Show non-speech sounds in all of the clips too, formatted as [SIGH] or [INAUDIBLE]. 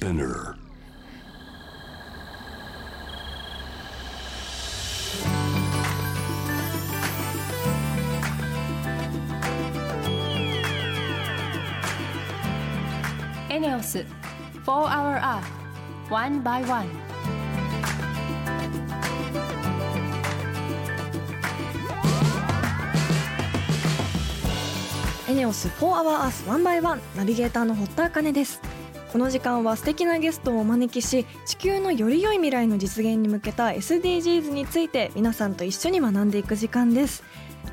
Spinner. エネオス4 Hour Earth One by One エネオス4 Hour Earth 1 by 1ナビゲーターの堀田茜ですこの時間は素敵なゲストをお招きし地球のより良い未来の実現に向けた SDGs について皆さんと一緒に学んでいく時間です。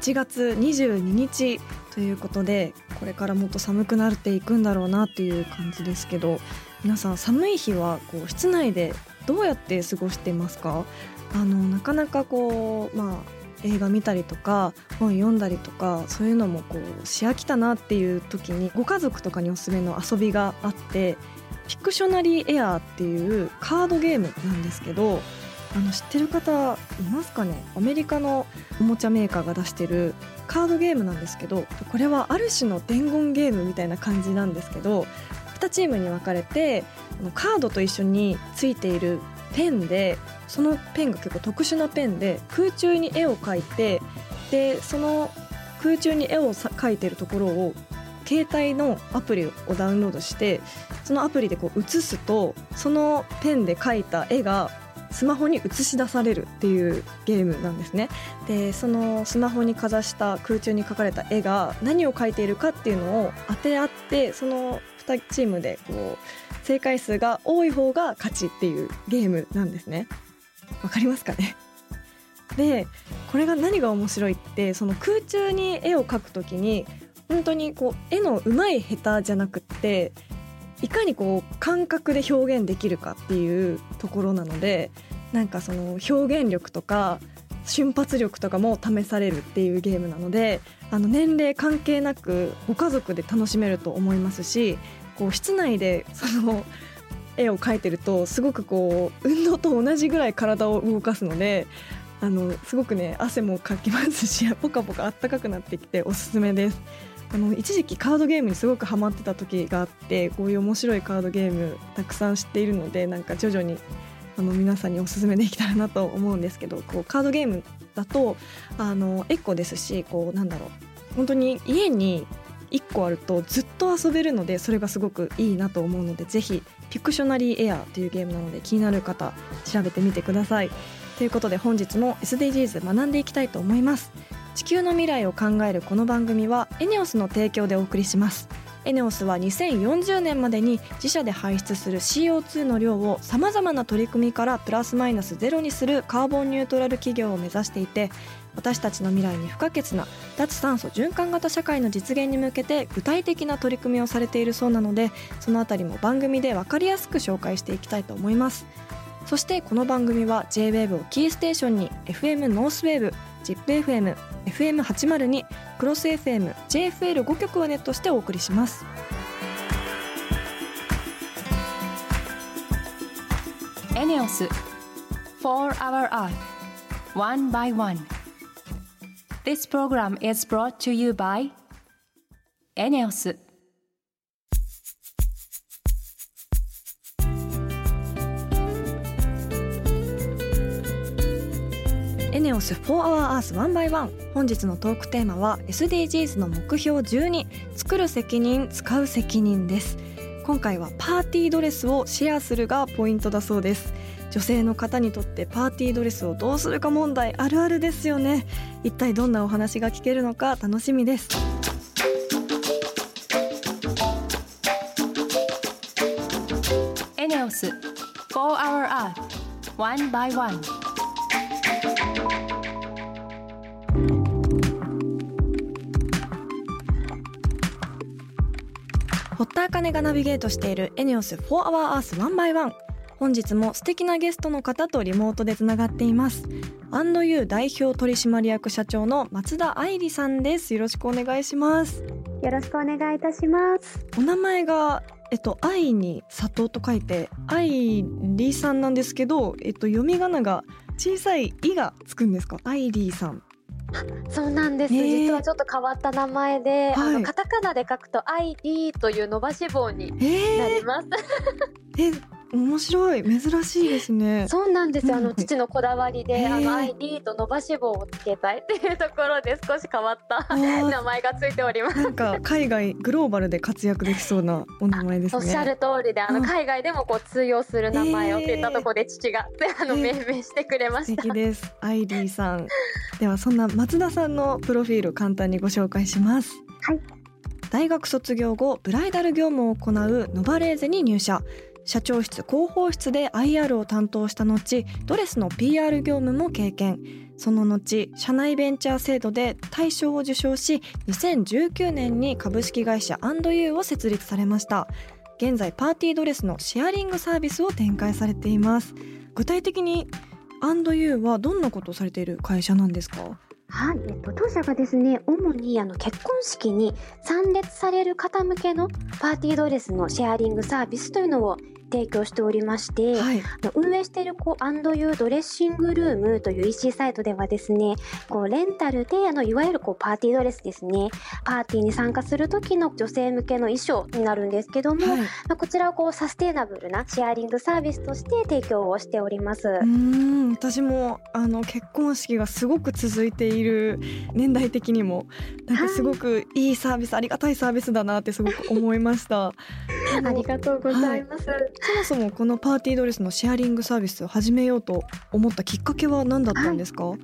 1月22日ということでこれからもっと寒くなっていくんだろうなっていう感じですけど皆さん寒い日はこう室内でどうやって過ごしてますか？あのなかなかこうまあ映画見たりとか本読んだりとかそういうのもこうし飽きたなっていう時にご家族とかにおすすめの遊びがあってピクショナリーエアーっていうカードゲームなんですけどあの知ってる方いますかね？アメリカのおもちゃメーカーが出してるカードゲームなんですけどこれはある種の伝言ゲームみたいな感じなんですけど2チームに分かれてカードと一緒についているペンでそのペンが結構特殊なペンで空中に絵を描いてでその空中に絵を描いてるところを携帯のアプリをダウンロードしてそのアプリでこう写すとそのペンで描いた絵がスマホに映し出されるっていうゲームなんですね。でそのスマホにかざした空中に描かれた絵が何を描いているかっていうのを当て合ってその2チームでこう正解数が多い方が勝ちっていうゲームなんですね。わかりますかね？[LAUGHS] でこれが何が面白いってその空中に絵を描くときに本当にこう絵の上手い下手じゃなくっていかにこう感覚で表現できるかっていうところなのでなんかその表現力とか瞬発力とかも試されるっていうゲームなのであの年齢関係なくご家族で楽しめると思いますしこう室内でその絵を描いてるとすごくこう運動と同じぐらい体を動かすのであのすごくね汗もかきますし [LAUGHS] ポカポカあったかくなってきておすすめです。あの一時期カードゲームにすごくハマってた時があってこういう面白いカードゲームたくさん知っているのでなんか徐々にあの皆さんにおすすめできたらなと思うんですけどこうカードゲームだとあのエコですしこうなんだろう。本当に家に1個あるとずっと遊べるのでそれがすごくいいなと思うのでぜひピクショナリーエアというゲームなので気になる方調べてみてください。ということで本日も SDGs 学んでいきたいと思います。地球の未来を考えるこの番組はエネオスの提供でお送りします。エネオスは2040年までに自社で排出する CO2 の量をさまざまな取り組みからプラスマイナスゼロにするカーボンニュートラル企業を目指していて私たちの未来に不可欠な脱炭素循環型社会の実現に向けて具体的な取り組みをされているそうなのでそのあたりも番組で分かりやすく紹介していきたいと思いますそしてこの番組は JWAVE をキーステーションに FM ノースウェーブ ZIPFM、FM802、クロス FM、JFL5 曲をネットしてお送りします。ENEOS For Our Earth One by One This program is brought to you by ENEOS. ENEOS For Our Earth One by One 本日のトークテーマは SDGs の目標12作る責任使う責任です。今回はパーティードレスをシェアするがポイントだそうです。女性の方にとってパーティードレスをどうするか問題あるあるですよね。一体どんなお話が聞けるのか楽しみです。エネオス4 Hour Earth One by One. 田茜がナビゲートしているエネオス4 Hour Earth 1 by 1本日も素敵なゲストの方とリモートでつながっています。アンドユー代表取締役社長の松田愛理さんです。よろしくお願いします。よろしくお願いいたします。お名前がえっと愛に里と書いて愛理さんなんですけどえっと読み仮名が小さい「い」がつくんですか？愛理さん [LAUGHS] そうなんです、実はちょっと変わった名前で、あはい。のカタカナで書くと ID という伸ばし棒にえー。なります。[LAUGHS] え面白い。珍しいですね。そうなんですよ。あうん。の父のこだわりで、あの ID と伸ばし棒をつけたいっていうところで少し変わった名前がついております。なんか海外グローバルで活躍できそうなお名前ですね。おっしゃる通りで、あのうん。海外でもこう通用する名前をっていったところで父が、あのえ命名してくれま素した。敵です。アイリーさん。ではそんな松田さんのプロフィール簡単にご紹介します。はい。大学卒業後ブライダル業務を行うノバレーゼに入社社長室広報室で IR を担当した後ドレスの PR 業務も経験。その後社内ベンチャー制度で大賞を受賞し2019年に株式会社ユーを設立されました。現在パーティードレスのシェアリングサービスを展開されています。具体的にユーはどんなことをされている会社なんですか？はい、えっと、当社がですね主にあの結婚式に参列される方向けのパーティードレスのシェアリングサービスというのを提供しておりまして、はい運営しているこうアンドユードレッシングルームという EC サイトではですねこうレンタルであのいわゆるこうパーティードレスですねパーティーに参加する時の女性向けの衣装になるんですけども、はいまあ、こちらをこうサステイナブルなシェアリングサービスとして提供をしております。うーん私もあの結婚式がすごく続いている年代的にもなんかすごくいいサービス、ありがたいサービスだなってすごく思いました。ありがとうございます。そもそもこのパーティードレスのシェアリングサービスを始めようと思ったきっかけは何だったんですか、は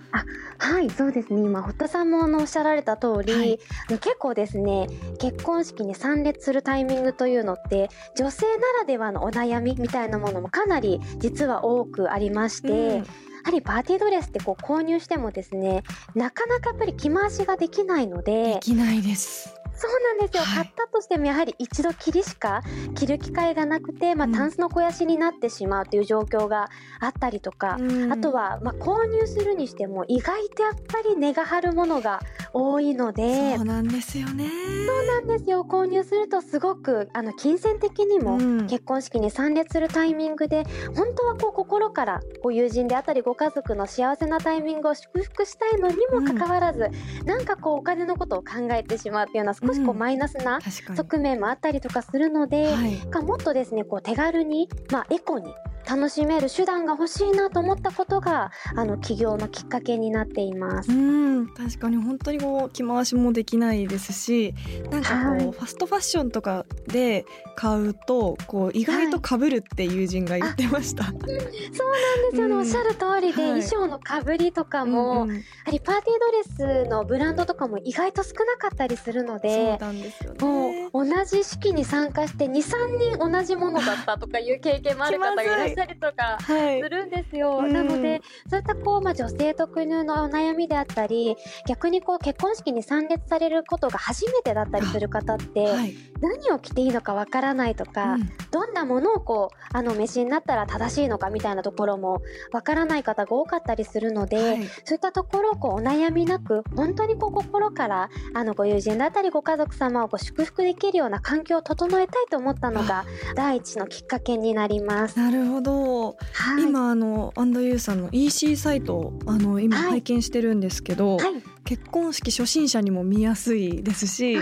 い、そうですね。今、堀田さんもあのおっしゃられた通り、はい。結構ですね、結婚式に参列するタイミングというのって、女性ならではのお悩みみたいなものもかなり実は多くありまして、うん。やはりパーティードレスってこう購入してもですね、なかなかやっぱり着回しができないのでで、きないです。そうなんですよ、はい。買ったとしてもやはり一度きりしか着る機会がなくて、まあ、うん。タンスの肥やしになってしまうという状況があったりとか、あとはは、まあ、購入するにしても意外とやっぱり値が張るものが多いのでそうなんですよね。そうなんですよ。購入するとすごくあの金銭的にもうん。結婚式に参列するタイミングで本当はこう心からご友人であったりご家族の幸せなタイミングを祝福したいのにもかかわらず、なんかこうお金のことを考えてしまうっていうような少しこううんマイナスな。側面もあったりとかするので、はい。かもっとですねこう手軽に、まあ、エコに楽しめる手段が欲しいなと思ったことがあの起業のきっかけになっています。うん確かに本当にこう着回しもできないですしなんかこう、はいファストファッションとかで買うとこう意外と被るって友人が言ってました。そうなんですよね、うんおっしゃる通りで、はい衣装のかぶりとかも、うんうんやはりパーティードレスのブランドとかも意外と少なかったりするので。もね。う同じ式に参加して23人同じものだったとかいう経験もある方がいらっしゃるとかはいす。るんですよ。うんなのでそういったこう、まあ、女性特有のお悩みであったり逆にこう結婚式に参列されることが初めてだったりする方って、はい。何を着ていいのかわからないとか、うんどんなものをこうあの召しになったら正しいのかみたいなところもわからない方が多かったりするので、はいそういったところをこうお悩みなく本当にこう心からあのご友人だったりご家族様をこう祝福できるような環境を整えたいと思ったのが第一のきっかけになります。なるほど。はい。今あのアンドユーさんの EC サイトをあの今はい。拝見してるんですけど、はい。結婚式初心者にも見やすいですし、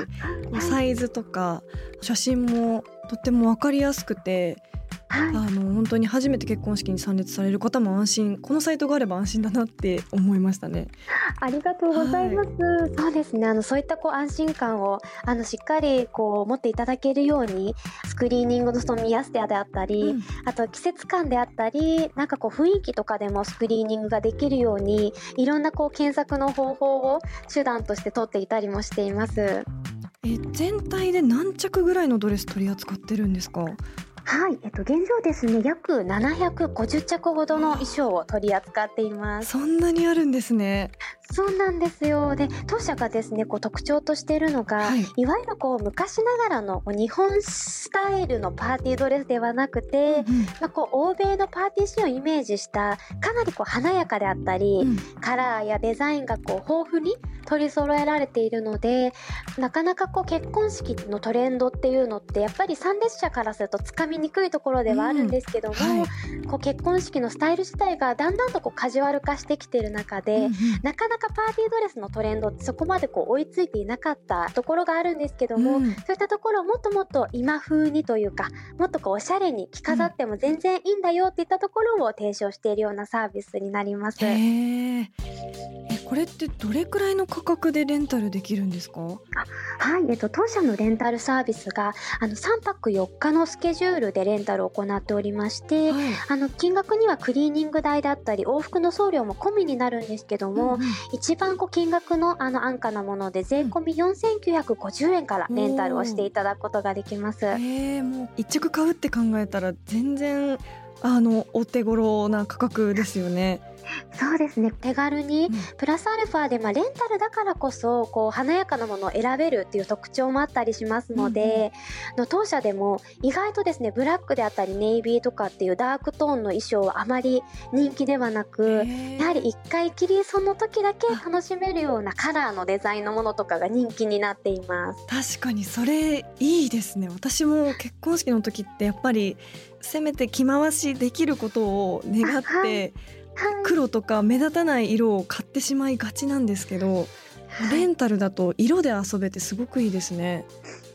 サイズとか写真もとってもわかりやすくて、はいあの本当に初めて結婚式に参列される方も安心このサイトがあれば安心だなって思いましたね。ありがとうございます。そうですね。あのそういったこう安心感をあのしっかりこう持っていただけるようにスクリーニングのその見やすさであったり、うんあと季節感であったり、なんかこう雰囲気とかでもスクリーニングができるように、いろんなこう検索の方法を手段として取っていたりもしています。え全体で何着ぐらいのドレス取り扱ってるんですか？はい、えっと現状ですね、約750着ほどの衣装を取り扱っています。そんなにあるんですね。そうなんですよ。で、当社がですね、こう特徴としているのが、はいい、わゆるこう昔ながらの日本スタイルのパーティードレスではなくて、うんまあ、こう欧米のパーティーシーンをイメージしたかなりこう華やかであったり、うんカラーやデザインがこう豊富に取り揃えられているのでなかなかこう結婚式のトレンドっていうのってやっぱり参列者からするとつかみみにくいところではあるんですけども、うんはい。こう結婚式のスタイル自体がだんだんとこうカジュアル化してきている中で、うんうん。なかなかパーティードレスのトレンドってそこまでこう追いついていなかったところがあるんですけども、うん。そういったところをもっともっと今風にというかもっとこうおしゃれに着飾っても全然いいんだよっていったところを提唱しているようなサービスになります。えこれってどれくらいの価格でレンタルできるんですか？はい、えっと、当社のレンタルサービスがあの3泊4日のスケジュールでレンタルを行っておりまして、はいあの金額にはクリーニング代だったり往復の送料も込みになるんですけども、うんうん一番こう金額のあの安価なもので税込み4950円からレンタルをしていただくことができます。えー、もう一着買うって考えたら全然あのお手頃な価格ですよね。そうですね。手軽に、うん。プラスアルファで、まあ、レンタルだからこそこう華やかなものを選べるっていう特徴もあったりしますので、の当社でも意外とですねブラックであったりネイビーとかっていうダークトーンの衣装はあまり人気ではなく、やはり一回きりその時だけ楽しめるようなカラーのデザインのものとかが人気になっています。確かにそれいいですね。私も結婚式の時ってやっぱりせめて着回しできることを願って、はい黒とか目立たない色を買ってしまいがちなんですけど、レンタルだと色で遊べてすごくいいですね。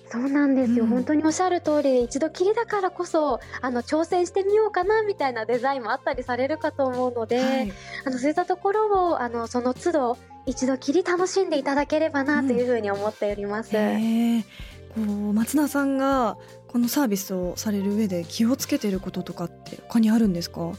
そうなんですよ、うん本当におっしゃる通りで一度きりだからこそあの挑戦してみようかなみたいなデザインもあったりされるかと思うので、はいあのそういったところをあのその都度一度きり楽しんでいただければなというふうに思っております。へーこう松田さんがこのサービスをされる上で気をつけてることとかって他にあるんですか？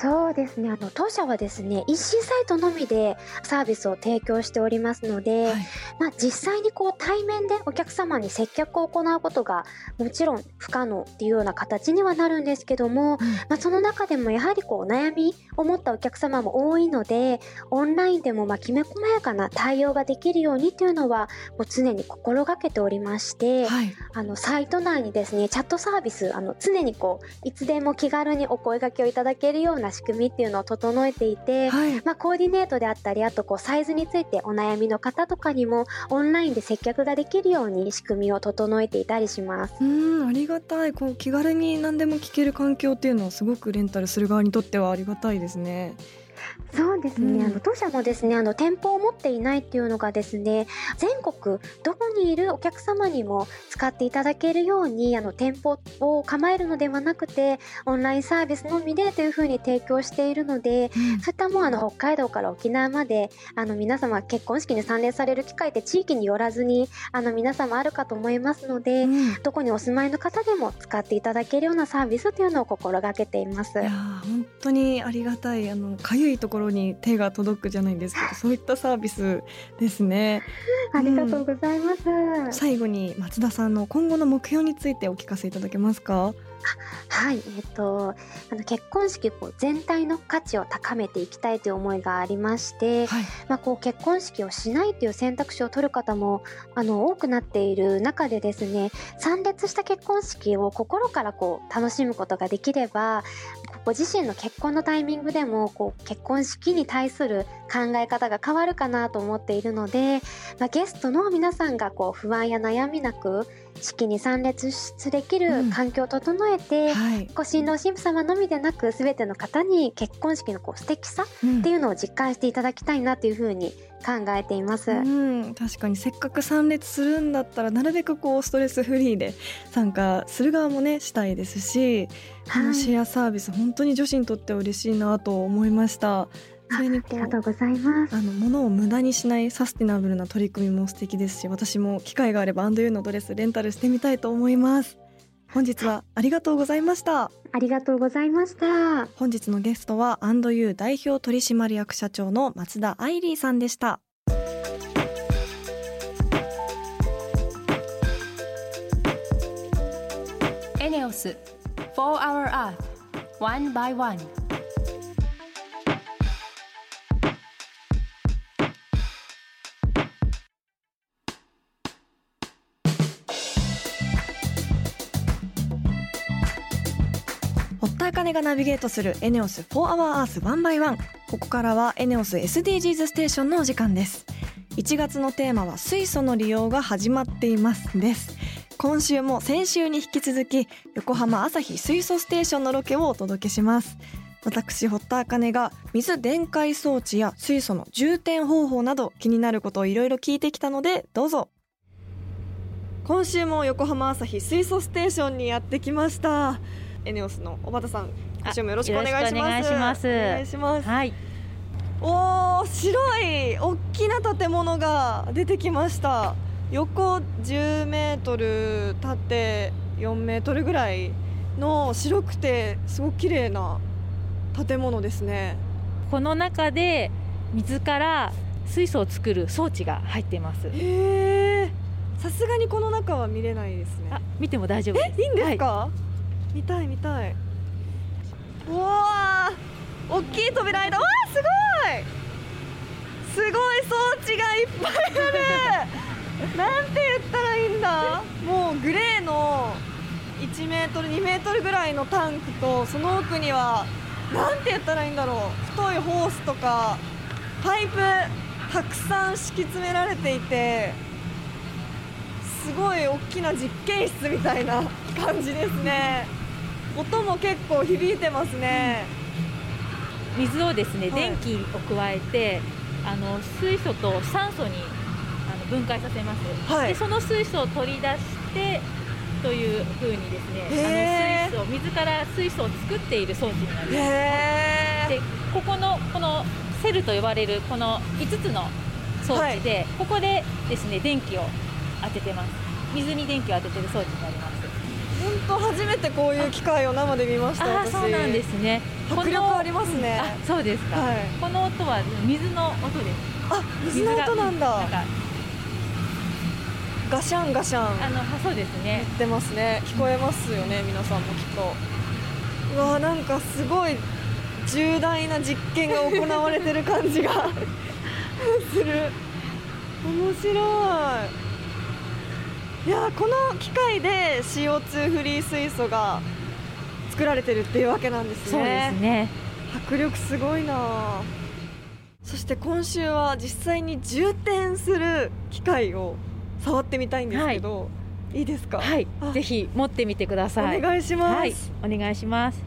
そうですね。あの当社はですね EC サイトのみでサービスを提供しておりますので、はい。まあ、実際にこう対面でお客様に接客を行うことがもちろん不可能っていうような形にはなるんですけども、まあ、その中でもやはりこう悩みを持ったお客様も多いのでオンラインでもまあきめ細やかな対応ができるようにというのはもう常に心がけておりまして、はい。あのサイト内にですねチャットサービスあの常にこういつでも気軽にお声掛けをいただけるような仕組みっていうのを整えていて、はいまあ、コーディネートであったりあとこうサイズについてお悩みの方とかにもオンラインで接客ができるように仕組みを整えていたりします。うんありがたいこう気軽に何でも聞ける環境っていうのはすごくレンタルする側にとってはありがたいですね。そうですね、うん。あの当社もですねあの店舗を持っていないっていうのがですね全国どこにいるお客様にも使っていただけるようにあの店舗を構えるのではなくてオンラインサービスのみでというふうに提供しているのでそういったもうあの北海道から沖縄まであの皆様結婚式に参列される機会って地域によらずにあの皆様あるかと思いますので、うん。どこにお住まいの方でも使っていただけるようなサービスというのを心がけています。いやー本当にありがたいあのかゆいところに手が届くじゃないですけどそういったサービスですね。[LAUGHS] ありがとうございます。最後に松田さんの今後の目標についてお聞かせいただけますか？はい、えっと、あの結婚式こう全体の価値を高めていきたいという思いがありまして、はい。まあ、こう結婚式をしないという選択肢を取る方もあの多くなっている中でですね参列した結婚式を心からこう楽しむことができればご自身の結婚のタイミングでもこう結婚式に対する考え方が変わるかなと思っているので、まあ、ゲストの皆さんがこう不安や悩みなく式に参列できる環境を整えて、はい。ご新郎新婦様のみでなく全ての方に結婚式のこう素敵さうん。っていうのを実感していただきたいなというふうに考えています。うん、確かにせっかく参列するんだったらなるべくこうストレスフリーで参加する側もねしたいですし、このシェアサービス本当に女子にとって嬉しいなと思いました。それにこありがとううございます。あの物を無駄にしないサスティナブルな取り組みも素敵ですし私も機会があればアンドユーのドレスレンタルしてみたいと思います本日はありがとうございましたありがとうございました。本日のゲストはアンドユー代表取締役社長の松田愛理さんでしたエネオス4 Hour Earth One by One 茜がナビゲートするエネオス4 Hour Earth One by One ここからはエネオス SDGs ステーションのお時間です。1月のテーマは水素の利用が始まっていますです。今週も先週に引き続き横浜朝日水素ステーションのロケをお届けします。私堀田茜が水電解装置や水素の充填方法など気になることをいろいろ聞いてきたのでどうぞ。今週も横浜朝日水素ステーションにやってきました。エネオスの小畑さん今週もよろしくお願いします。お願いします。はい、おー白い大きな建物が出てきました。横10メートル縦4メートルぐらいの白くてすごく綺麗な建物ですね。この中で水から水素を作る装置が入っています。さすがにこの中は見れないですね。あ、見ても大丈夫です。いいんですはか、見たい見たい。うわー大きい扉開いた。わーすごい。すごい装置がいっぱいある。[LAUGHS] なんて言ったらいいんだ。もうグレーの1メートル2メートルぐらいのタンクとその奥にはなんて言ったらいいんだろう。太いホースとかパイプたくさん敷き詰められていてすごい大きな実験室みたいな感じですね音も結構響いてますね、水をですね、はい。電気を加えて、あの水素と酸素にあの分解させます。はい。で、その水素を取り出して。という風にですね、あの水素水から水素を作っている装置になります。へでここのこのセルと呼ばれるこの5つの装置で、ここでですね電気を当ててます。水に電気を当ててる装置になります。え本当初めてこういう機械を生で見ましたあそうなんですね。迫力ありますね。あそうですか、はい。この音は水の音です。あ水の音なんだ。ガシャンガシャン。あのあそうですね。言ってますね。聞こえますよね皆さんもきっと。うわーなんかすごい重大な実験が行われてる感じが [LAUGHS] する。面白いいやーこの機械で CO2 フリー水素が作られてるっていうわけなんですね。そうですね。迫力すごいなそして今週は実際に充填する機械を触ってみたいんですけど、い、いですか？はい。あ。ぜひ持ってみてください。お願いします、はい。お願いします。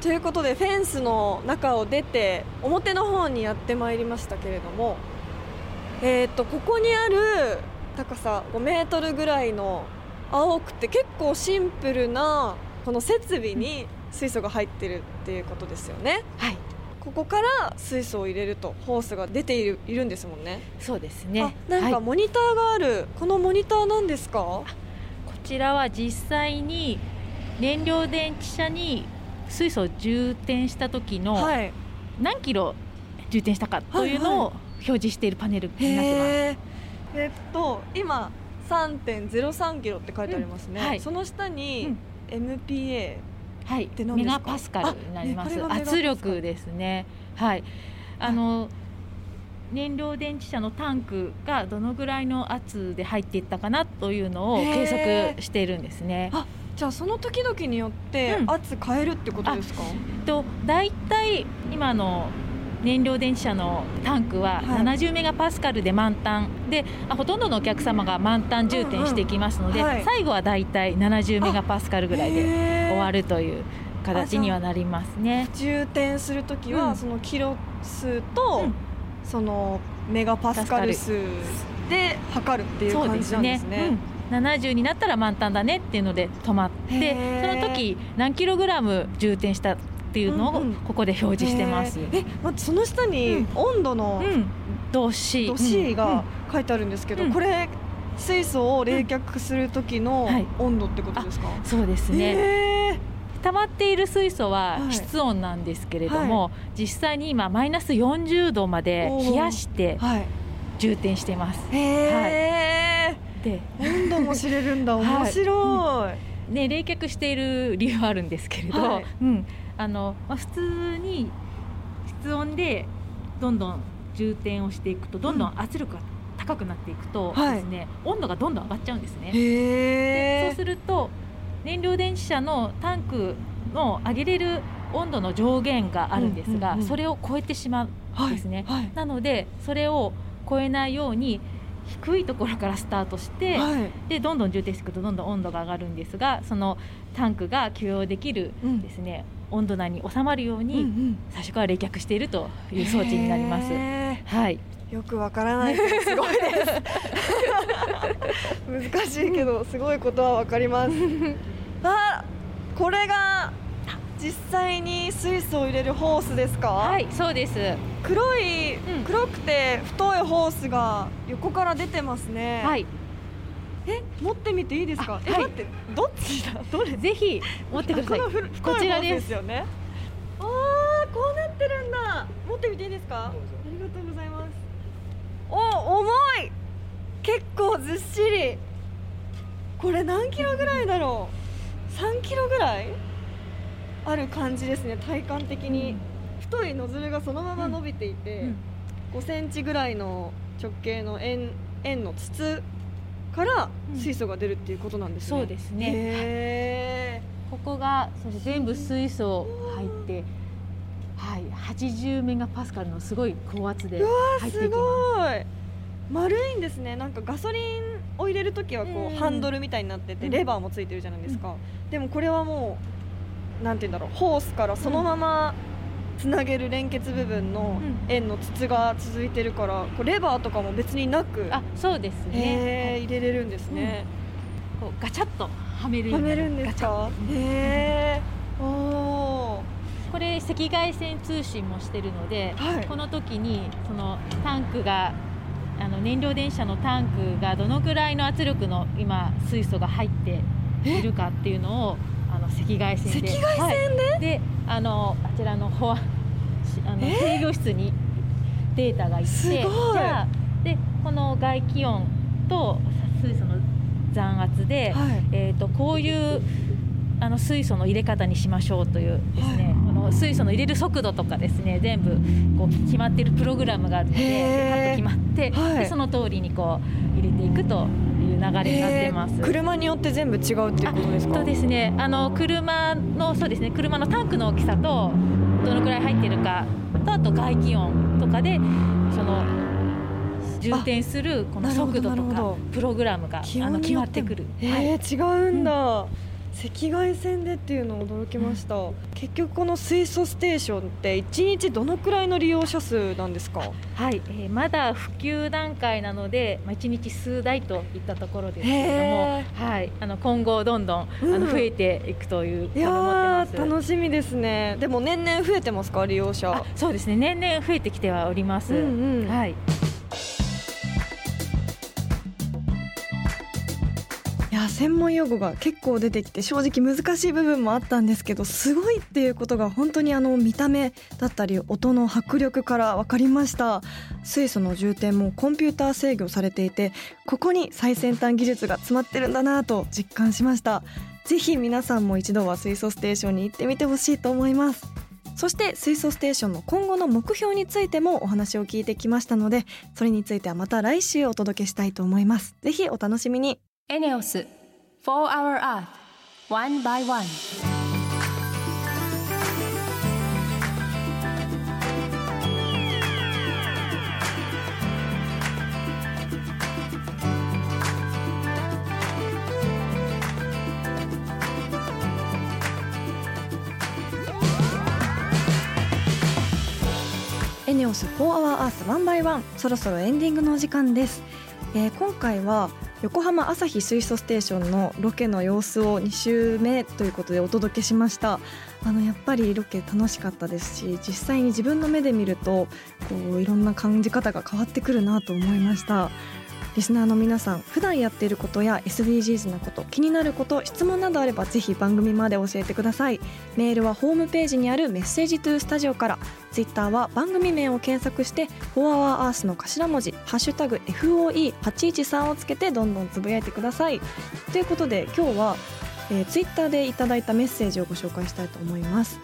ということでフェンスの中を出て表の方にやってまいりましたけれどもえー、とここにある高さ5メートルぐらいの青くて結構シンプルなこの設備に水素が入ってるっていうことですよね。はい。ここから水素を入れるとホースが出ているいるんですもんね。そうですね。あなんはい。かモニターがある、このモニターなんですか？こちらは実際に燃料電池車に水素を充填した時のはい。何キロ充填したかというのを表示しているパネルになってます。へーえっと今3.03キロって書いてありますね、うんはい。その下に MPA はい。メガパスカルになります。圧力ですね。はい。あの、燃料電池車のタンクがどのぐらいの圧で入っていったかなというのを計測しているんですね。あじゃあその時々によってうん。圧変えるってことですか、と大体今の燃料電池車のタンクははい。70メガパスカルで満タンであほとんどのお客様が満タン充填していきますので、うんうん。はい。最後は大体70メガパスカルぐらいでで終わるという形にはなりますね。充填する時は、うん。そのキロ数と、うん。そのメガパスカル数で測るっていう感じなんでですね。すね。うん、70になったら満タンだねっていうので止まってその時何キログラム充填したっていうのをうんうん。ここで表示してます。へー。え待ってその下にうん。温度のうん、度 C 度が書いてあるんですけど、うん。これ水素を冷却する時のはい。温度ってことですか、そうですね。へ溜まっている水素ははい。室温なんですけれども、実際に今マイナス40度まで冷やして充填しています。へで、ー温度も知れるんだ。[LAUGHS] はい。面白い、ね冷却している理由はあるんですけれど、はい。うん、あのまあ普通に室温でどんどん充填をしていくとどんどん圧力が高くなっていくとはい。ですね、温度がどんどん上がっちゃうんですね。でそうすると燃料電池車のタンクの上げれる温度の上限があるんですが、うんうんうんそれを超えてしまうはいですね。はい。なのでそれを超えないように低いところからスタートして、はい。でどんどん充填していくとどんどん温度が上がるんですがそのタンクが許容できるうんですね、温度内に収まるよううんうにん。最初から冷却しているという装置になります。へはい、ーよくわからない。すごいです。難しいけどすごいことはわかります。あこれが実際に水素を入れるホースですか、はい、そうです。黒い、うん。黒くて太いホースが横から出てますね。はい、え持ってみていいですか？あはい。え待ってどっちだ？[LAUGHS] どれ？ぜひ持ってください。こちらです。よね。あーこうなってるんだ。持ってみていいですか？ありがとうございます。お重い！結構ずっしり。これ何キロぐらいだろう？3キロぐらい？ある感じですね体感的に、太いノズルがそのまま伸びていて、うん。5センチぐらいの直径の円円の筒から水素が出るっていうことなんですね、そうですね。へここがそして全部水素入って、はい、80メガパスカルのすごい高圧で入っていきます。ごい。丸いんですね。なんかガソリンを入れるときはこう、うん。ハンドルみたいになってて、うん。レバーもついてるじゃないですか、でもこれはもうなんて言うんだろうホースからそのままつなげる連結部分のうん。円の筒が続いてるからこうレバーとかも別になくあ、そうですね。へー入れれるんですね、こうガチャッとはめるはめるんですか？へえおこれ赤外線通信もしてるので、はい。この時にそのタンクがあの燃料電車のタンクがどのぐらいの圧力の今水素が入っているかっていうのを赤外線で。赤外線で、はい。であのあちらの保安しあのえ？制御室にデータがいってすごい。じゃあでこの外気温と水素の残圧で、はい。えー、とこういうあの水素の入れ方にしましょうというですね、あの水素の入れる速度とかですね全部こう決まっているプログラムがあるのでへー。パッと決まって、はい。でその通りにこう入れていくと流れになってます。車によって全部違うっていうことですか？とですね、あの車のそうですね。車のタンクの大きさとどのくらい入ってるかとあと外気温とかでその充填するこの速度とかプログラムが気あの決まってくる。へはい。え違うんだ、赤外線でっていうの驚きました、結局この水素ステーションって1日どのくらいの利用者数なんですか？はい、えーまだ普及段階なので、まあ、1日数台といったところですけれへども、はい、あの今後どんどん、うん。あの増えていくといういや楽しみですね。でも年々増えてますか利用者？あそうですね。年々増えてきてはおります。うんうん。はい、や専門用語が結構出てきて正直難しい部分もあったんですけどすごいっていうことが本当にあの見た目だったり音の迫力から分かりました。水素の充填もコンピューター制御されていてここに最先端技術が詰まってるんだなと実感しました。ぜひ皆さんも一度は水素ステーションに行ってみてほしいと思います。そして水素ステーションの今後の目標についてもお話を聞いてきましたのでそれについてはまた来週お届けしたいと思います。ぜひお楽しみに。ENEOS For Our Earth One by One エネオス4 Hour Earth 1 by 1そろそろエンディングのお時間です、えー今回は横浜朝日水素ステーションのロケの様子を2週目ということでお届けしました。あのやっぱりロケ楽しかったですし実際に自分の目で見るとこういろんな感じ方が変わってくるなと思いました。リスナーの皆さん普段やっていることや SDGs なこと気になること質問などあればぜひ番組まで教えてください。メールはホームページにあるメッセージトゥースタジオから。ツイッターは番組名を検索して「4 Hour Earth」の頭文字「ハッシュタグ #FOE813」をつけてどんどんつぶやいてください。ということで今日は、えー、ツイッターでいただいたメッセージをご紹介したいと思います。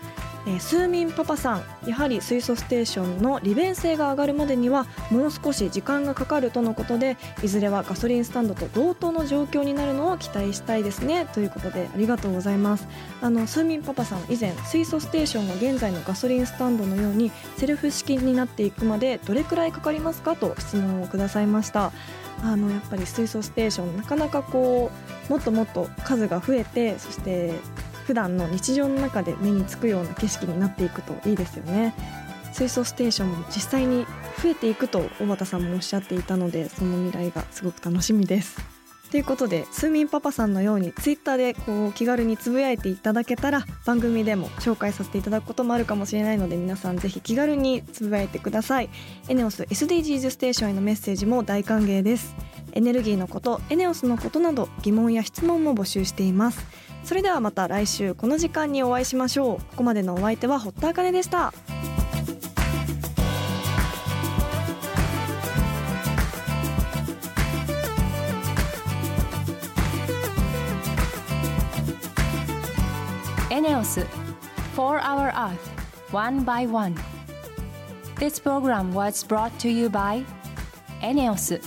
えー、スーミンパパさんやはり水素ステーションの利便性が上がるまでにはもう少し時間がかかるとのことでいずれはガソリンスタンドと同等の状況になるのを期待したいですねということでありがとうございます。あのスーミンパパさん以前水素ステーションが現在のガソリンスタンドのようにセルフ式になっていくまでどれくらいかかりますかと質問をくださいました。あのやっぱり水素ステーションなかなかこうもっともっと数が増えてそして普段の日常の中で目につくような景色になっていくといいですよね。水素ステーションも実際に増えていくと小畑さんもおっしゃっていたのでその未来がすごく楽しみです。ということでスーミンパパさんのようにツイッターでこう気軽につぶやいていただけたら番組でも紹介させていただくこともあるかもしれないので皆さんぜひ気軽につぶやいてください。エネオス SDGs ステーションへのメッセージも大歓迎です。エネルギーのことエネオスのことなど疑問や質問も募集しています。それではまた来週この時間にお会いしましょう。ここまでのお相手は堀田茜でした。エネオス4 Hour Earth One by One. This program was brought to you by エネオス